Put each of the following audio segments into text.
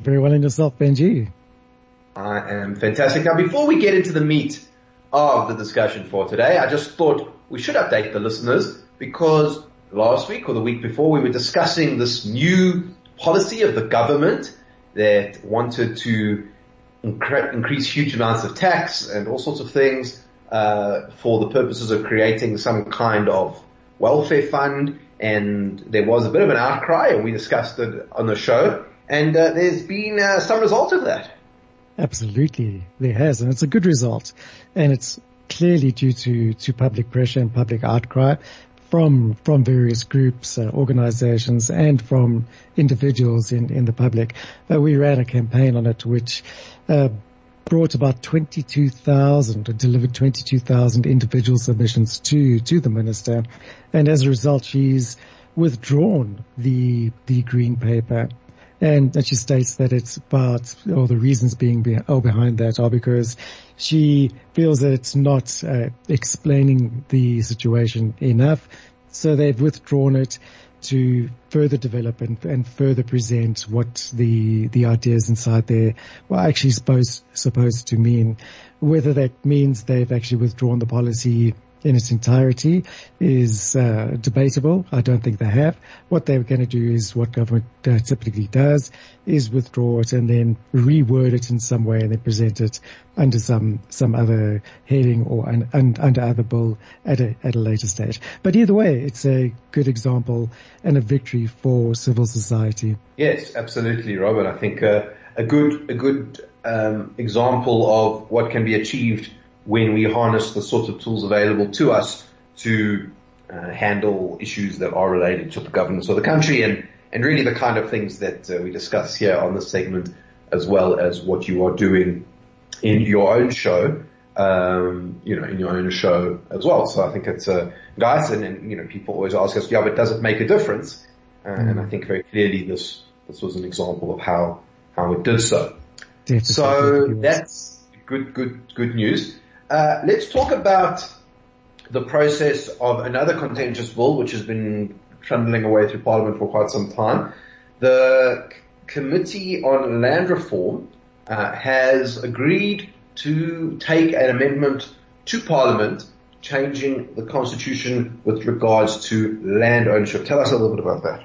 Very well in yourself, Benji. I am fantastic. Now, before we get into the meat of the discussion for today, I just thought we should update the listeners because last week or the week before we were discussing this new policy of the government that wanted to increase huge amounts of tax and all sorts of things uh, for the purposes of creating some kind of welfare fund. And there was a bit of an outcry, and we discussed it on the show. And uh, there's been uh, some result of that. Absolutely, there has, and it's a good result, and it's clearly due to to public pressure and public outcry from from various groups, uh, organizations, and from individuals in in the public. Uh, we ran a campaign on it, which uh, brought about 22,000 or delivered 22,000 individual submissions to to the minister, and as a result, she's withdrawn the the green paper and, she states that it's about, or the reasons being be, behind that are because she feels that it's not uh, explaining the situation enough. So they've withdrawn it to further develop and, and further present what the the ideas inside there were actually supposed supposed to mean. Whether that means they've actually withdrawn the policy in its entirety is uh, debatable. I don't think they have. What they're going to do is what government uh, typically does is withdraw it and then reword it in some way and then present it under some some other heading or un, un, under other bill at a at a later stage. But either way, it's a good example and a victory for civil society. Yes, absolutely, Robert. I think uh, a good a good um, example of what can be achieved when we harness the sorts of tools available to us to uh, handle issues that are related to the governance of the country and, and really the kind of things that uh, we discuss here on this segment as well as what you are doing in your own show, um, you know, in your own show as well. So I think it's, uh, guys, and, and, you know, people always ask us, yeah, but does it make a difference? Uh, mm. And I think very clearly this, this was an example of how, how it did so. Definitely. So that's good, good, good news. Uh, let's talk about the process of another contentious bill which has been trundling away through Parliament for quite some time. The Committee on Land Reform uh, has agreed to take an amendment to Parliament changing the Constitution with regards to land ownership. Tell us a little bit about that.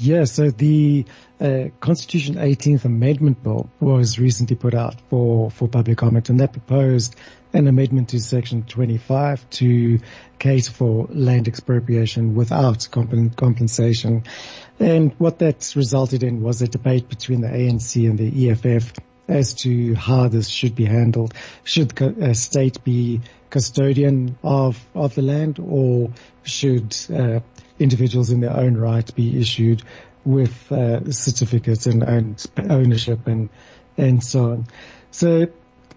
Yeah, so the uh, Constitution 18th Amendment Bill was recently put out for, for public comment and that proposed an amendment to section 25 to cater for land expropriation without comp- compensation. And what that resulted in was a debate between the ANC and the EFF as to how this should be handled. Should a state be custodian of, of the land or should uh, individuals in their own right be issued with uh, certificates and, ownership and, and so on. So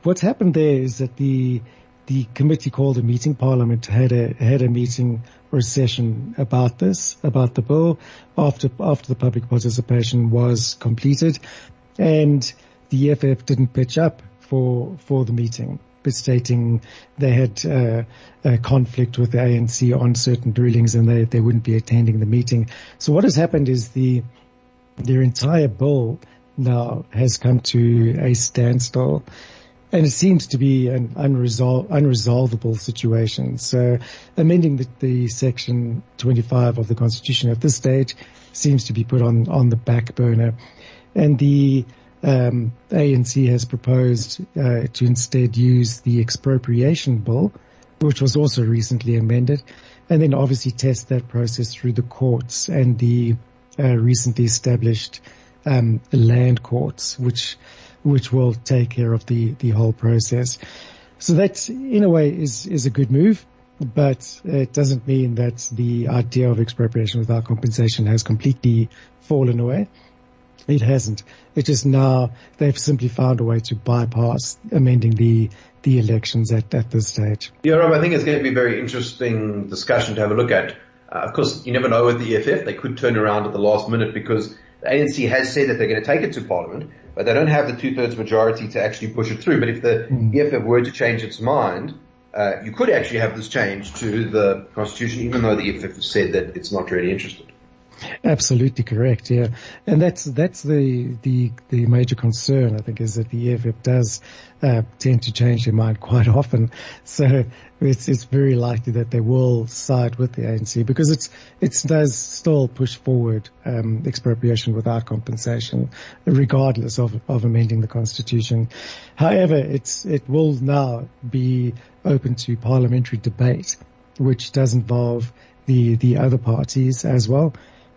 what's happened there is that the the committee called a meeting. Parliament had a had a meeting or a session about this, about the bill, after after the public participation was completed, and the EFF didn't pitch up for for the meeting, stating they had uh, a conflict with the ANC on certain rulings and they they wouldn't be attending the meeting. So what has happened is the their entire bill now has come to a standstill and it seems to be an unresol- unresolvable situation. So amending the, the, section 25 of the constitution at this stage seems to be put on, on the back burner. And the um, ANC has proposed uh, to instead use the expropriation bill, which was also recently amended, and then obviously test that process through the courts and the uh, recently established um, land courts, which which will take care of the, the whole process. So that in a way is, is a good move, but it doesn't mean that the idea of expropriation without compensation has completely fallen away. It hasn't. It is now they've simply found a way to bypass amending the the elections at, at this stage. Yeah, Rob, I think it's going to be a very interesting discussion to have a look at. Uh, of course, you never know with the EFF. They could turn around at the last minute because the ANC has said that they're going to take it to Parliament, but they don't have the two-thirds majority to actually push it through. But if the mm. EFF were to change its mind, uh, you could actually have this change to the constitution, even though the EFF has said that it's not really interested. Absolutely correct. Yeah, and that's that's the the the major concern. I think is that the EFF does uh, tend to change their mind quite often. So it's it's very likely that they will side with the ANC because it's it does still push forward um, expropriation without compensation, regardless of of amending the constitution. However, it's it will now be open to parliamentary debate, which does involve the the other parties as well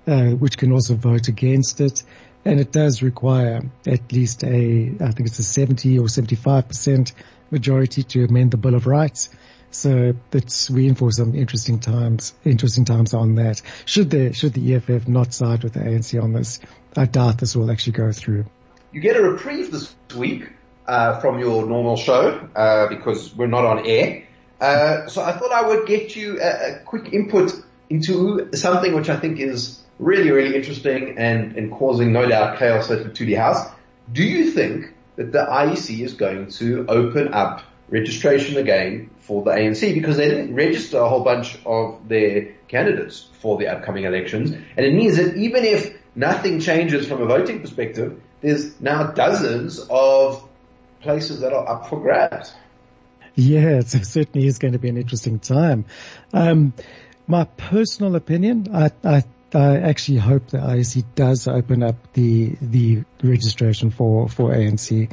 uh, which can also vote against it. And it does require at least a, I think it's a 70 or 75% majority to amend the Bill of Rights. So that's, we in for some interesting times, interesting times on that. Should the, should the EFF not side with the ANC on this, I doubt this will actually go through. You get a reprieve this week, uh, from your normal show, uh, because we're not on air. Uh, so I thought I would get you a, a quick input into something which I think is really, really interesting and, and causing no doubt chaos at the Luthuli House. Do you think that the IEC is going to open up registration again for the ANC because they didn't register a whole bunch of their candidates for the upcoming elections. And it means that even if nothing changes from a voting perspective, there's now dozens of places that are up for grabs. Yeah, it certainly is going to be an interesting time. Um, my personal opinion, I, I I actually hope the IEC does open up the the registration for for ANC.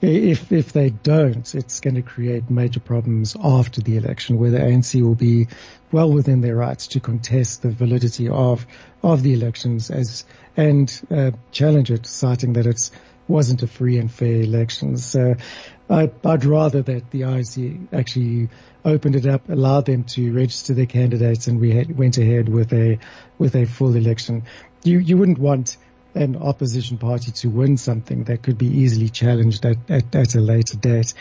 If if they don't, it's going to create major problems after the election, where the ANC will be well within their rights to contest the validity of of the elections as and uh, challenge it, citing that it wasn't a free and fair election. So I, I'd rather that the IEC actually opened it up, allowed them to register their candidates, and we had, went ahead with a with a full election. You you wouldn't want an opposition party to win something that could be easily challenged at, at, at a later date.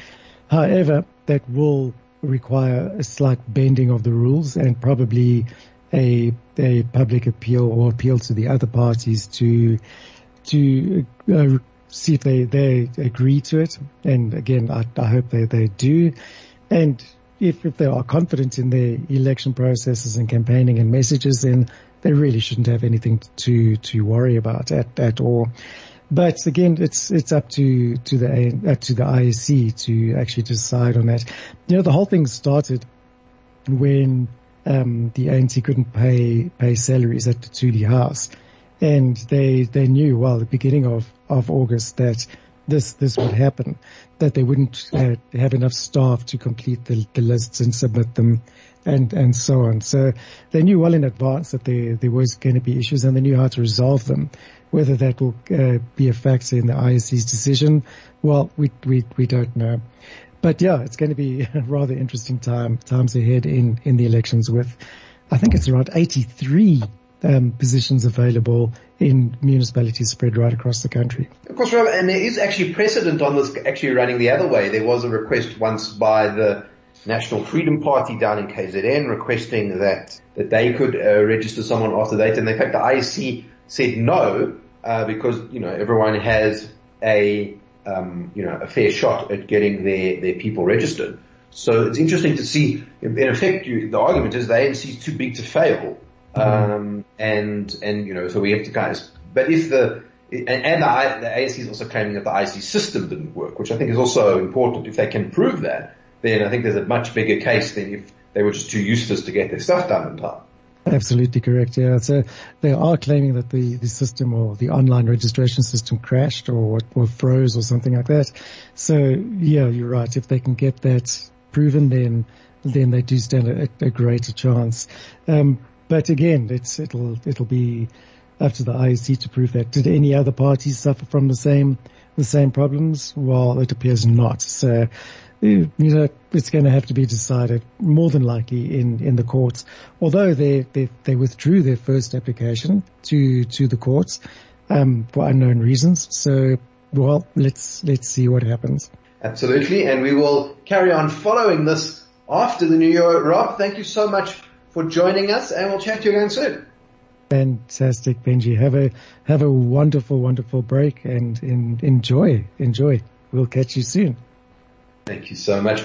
However, that will require a slight bending of the rules and probably a a public appeal or appeal to the other parties to to uh, see if they they agree to it. And again, I, I hope they they do. And if, if they are confident in their election processes and campaigning and messages, then they really shouldn't have anything to, to worry about at, at all. But again, it's, it's up to, to the, uh, to the IEC to actually decide on that. You know, the whole thing started when, um, the ANC couldn't pay, pay salaries at the Luthuli House. And they, they knew, well, the beginning of, of August that this this would happen, that they wouldn't uh, have enough staff to complete the, the lists and submit them, and and so on. So they knew well in advance that there there was going to be issues, and they knew how to resolve them. Whether that will uh, be a factor in the IEC's decision, well, we we we don't know. But yeah, it's going to be a rather interesting time times ahead in in the elections with, I think it's around 83 um, positions available in municipalities spread right across the country. Of course, Rob, and there is actually precedent on this actually running the other way. There was a request once by the National Freedom Party down in KZN requesting that, that they could uh, register someone after that. And in fact, the IEC said no, uh, because, you know, everyone has a, um, you know, a fair shot at getting their, their people registered. So it's interesting to see, in effect, you, the argument is the ANC is too big to fail. Mm-hmm. Um, and, and, you know, so we have to kind of, but if the, and, and the, the ANC is also claiming that the IEC system didn't work, which I think is also important. If they can prove that, then I think there's a much bigger case than if they were just too useless to get their stuff done in time. Absolutely correct. Yeah. So they are claiming that the, the system or the online registration system crashed or, or froze or something like that. So yeah, you're right. If they can get that proven, then, then they do stand a, a greater chance. Um, but again, it's, it'll, it'll be up to the IEC to prove that. Did any other parties suffer from the same, the same problems? Well, it appears not. So, you know, it's going to have to be decided more than likely in, in the courts. Although they, they, they withdrew their first application to, to the courts, um, for unknown reasons. So, well, let's let's see what happens. Absolutely, and we will carry on following this after the new year. Rob, thank you so much for joining us, and we'll chat to you again soon. Fantastic, Benji. Have a have a wonderful, wonderful break, and, and enjoy, enjoy. We'll catch you soon. Thank you so much.